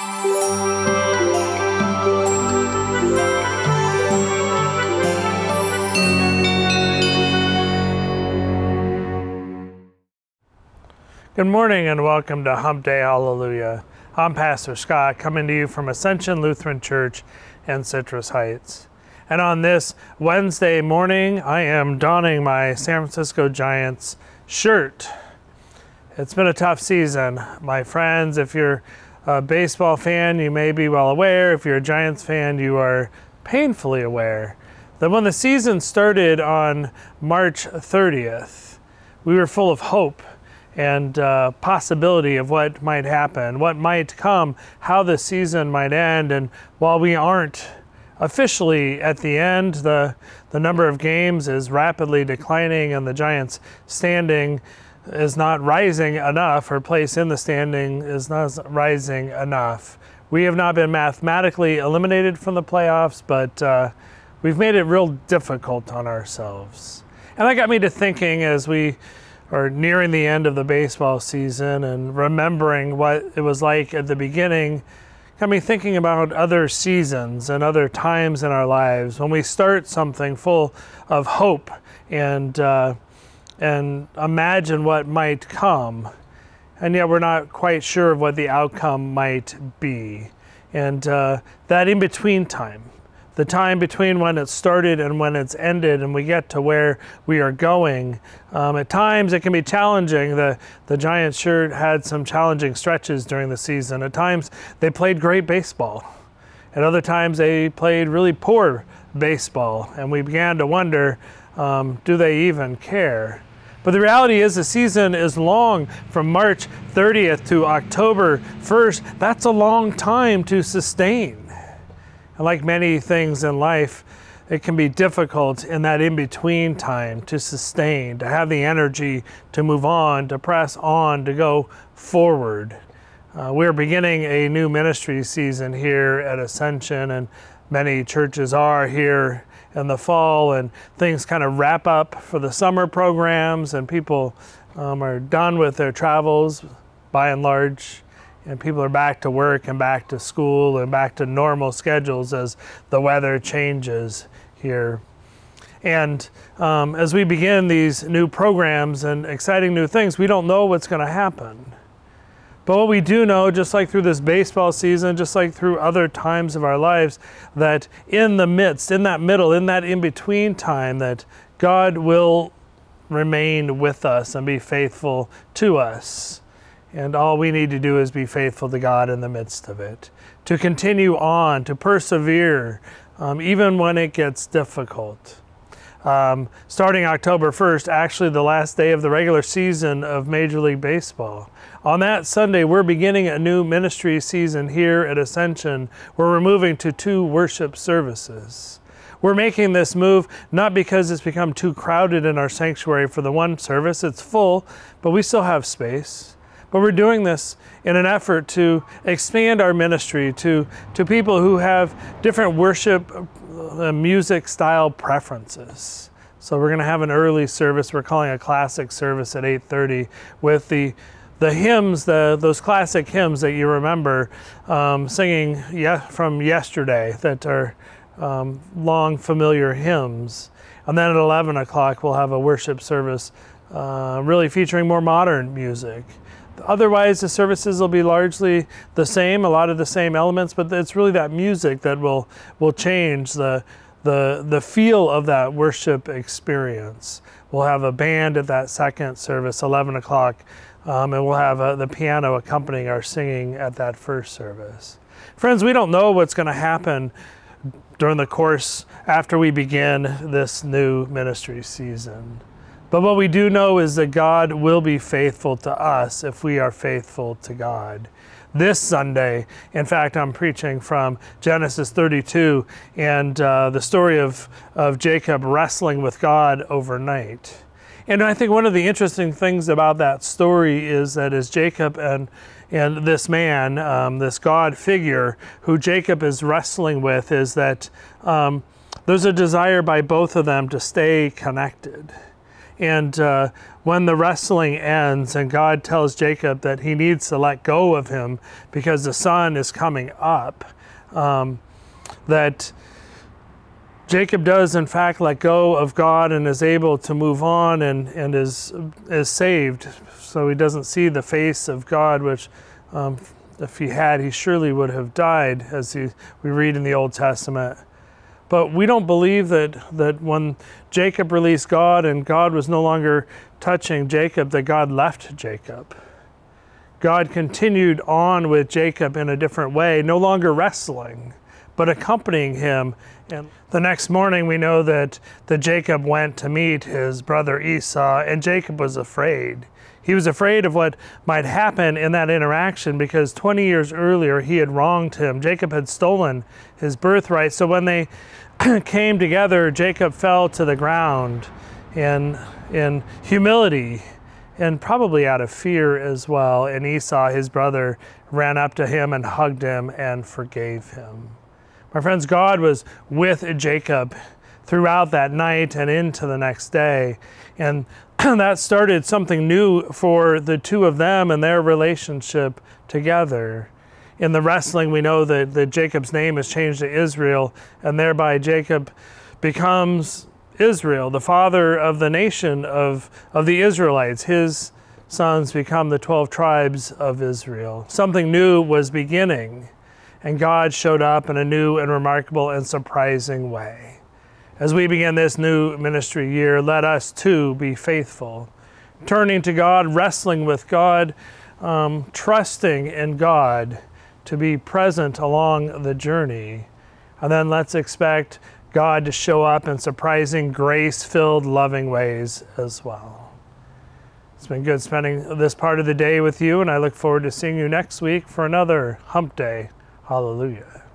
Good morning and welcome to Hump Day Hallelujah. I'm Pastor Scott coming to you from Ascension Lutheran Church in Citrus Heights. And on this Wednesday morning, I am donning my San Francisco Giants shirt. It's been a tough season, my friends. If you're a baseball fan, you may be well aware. If you're a Giants fan, you are painfully aware that when the season started on March 30th, we were full of hope and uh, possibility of what might happen, what might come, how the season might end. And while we aren't officially at the end, the, the number of games is rapidly declining, and the Giants' standing is not rising enough, Her place in the standing is not rising enough. We have not been mathematically eliminated from the playoffs, but uh, we've made it real difficult on ourselves. And that got me to thinking as we are nearing the end of the baseball season and remembering what it was like at the beginning got me thinking about other seasons and other times in our lives when we start something full of hope and uh, and imagine what might come and yet we're not quite sure of what the outcome might be and uh, that in between time the time between when it started and when it's ended and we get to where we are going. Um, at times it can be challenging. The, the Giants sure had some challenging stretches during the season. At times they played great baseball. At other times they played really poor baseball. And we began to wonder um, do they even care? But the reality is, the season is long from March 30th to October 1st. That's a long time to sustain. And like many things in life, it can be difficult in that in between time to sustain, to have the energy to move on, to press on, to go forward. Uh, we're beginning a new ministry season here at Ascension, and many churches are here in the fall, and things kind of wrap up for the summer programs, and people um, are done with their travels by and large and people are back to work and back to school and back to normal schedules as the weather changes here. And um, as we begin these new programs and exciting new things, we don't know what's going to happen. But what we do know, just like through this baseball season, just like through other times of our lives, that in the midst, in that middle, in that in between time, that God will remain with us and be faithful to us. And all we need to do is be faithful to God in the midst of it, to continue on, to persevere, um, even when it gets difficult. Um, starting October 1st, actually the last day of the regular season of Major League Baseball. On that Sunday, we're beginning a new ministry season here at Ascension where we're moving to two worship services. We're making this move not because it's become too crowded in our sanctuary for the one service, it's full, but we still have space. But we're doing this in an effort to expand our ministry to, to people who have different worship uh, music style preferences. So we're going to have an early service. We're calling a classic service at 8:30 with the the hymns, the those classic hymns that you remember um, singing yeah, from yesterday that are um, long familiar hymns. And then at 11 o'clock we'll have a worship service, uh, really featuring more modern music. Otherwise, the services will be largely the same, a lot of the same elements, but it's really that music that will will change the the the feel of that worship experience. We'll have a band at that second service, 11 o'clock, um, and we'll have uh, the piano accompanying our singing at that first service. Friends, we don't know what's going to happen during the course after we begin this new ministry season. But what we do know is that God will be faithful to us if we are faithful to God. This Sunday, in fact, I'm preaching from Genesis 32 and uh, the story of, of Jacob wrestling with God overnight. And I think one of the interesting things about that story is that as Jacob and and this man, um, this God figure who Jacob is wrestling with, is that um, there's a desire by both of them to stay connected And uh, when the wrestling ends and God tells Jacob that he needs to let go of him because the sun is coming up, um, that Jacob does, in fact, let go of God and is able to move on and, and is, is saved. So he doesn't see the face of God, which, um, if he had, he surely would have died, as he, we read in the Old Testament. But we don't believe that, that when Jacob released God and God was no longer touching Jacob, that God left Jacob. God continued on with Jacob in a different way, no longer wrestling, but accompanying him. And the next morning, we know that, that Jacob went to meet his brother Esau, and Jacob was afraid. He was afraid of what might happen in that interaction because 20 years earlier he had wronged him. Jacob had stolen his birthright. So when they came together, Jacob fell to the ground in, in humility and probably out of fear as well. And Esau, his brother, ran up to him and hugged him and forgave him. My friends, God was with Jacob throughout that night and into the next day. And that started something new for the two of them and their relationship together. In the wrestling, we know that, that Jacob's name is changed to Israel, and thereby Jacob becomes Israel, the father of the nation of, of the Israelites. His sons become the 12 tribes of Israel. Something new was beginning, and God showed up in a new and remarkable and surprising way. As we begin this new ministry year, let us too be faithful, turning to God, wrestling with God, um, trusting in God to be present along the journey. And then let's expect God to show up in surprising, grace filled, loving ways as well. It's been good spending this part of the day with you, and I look forward to seeing you next week for another Hump Day. Hallelujah.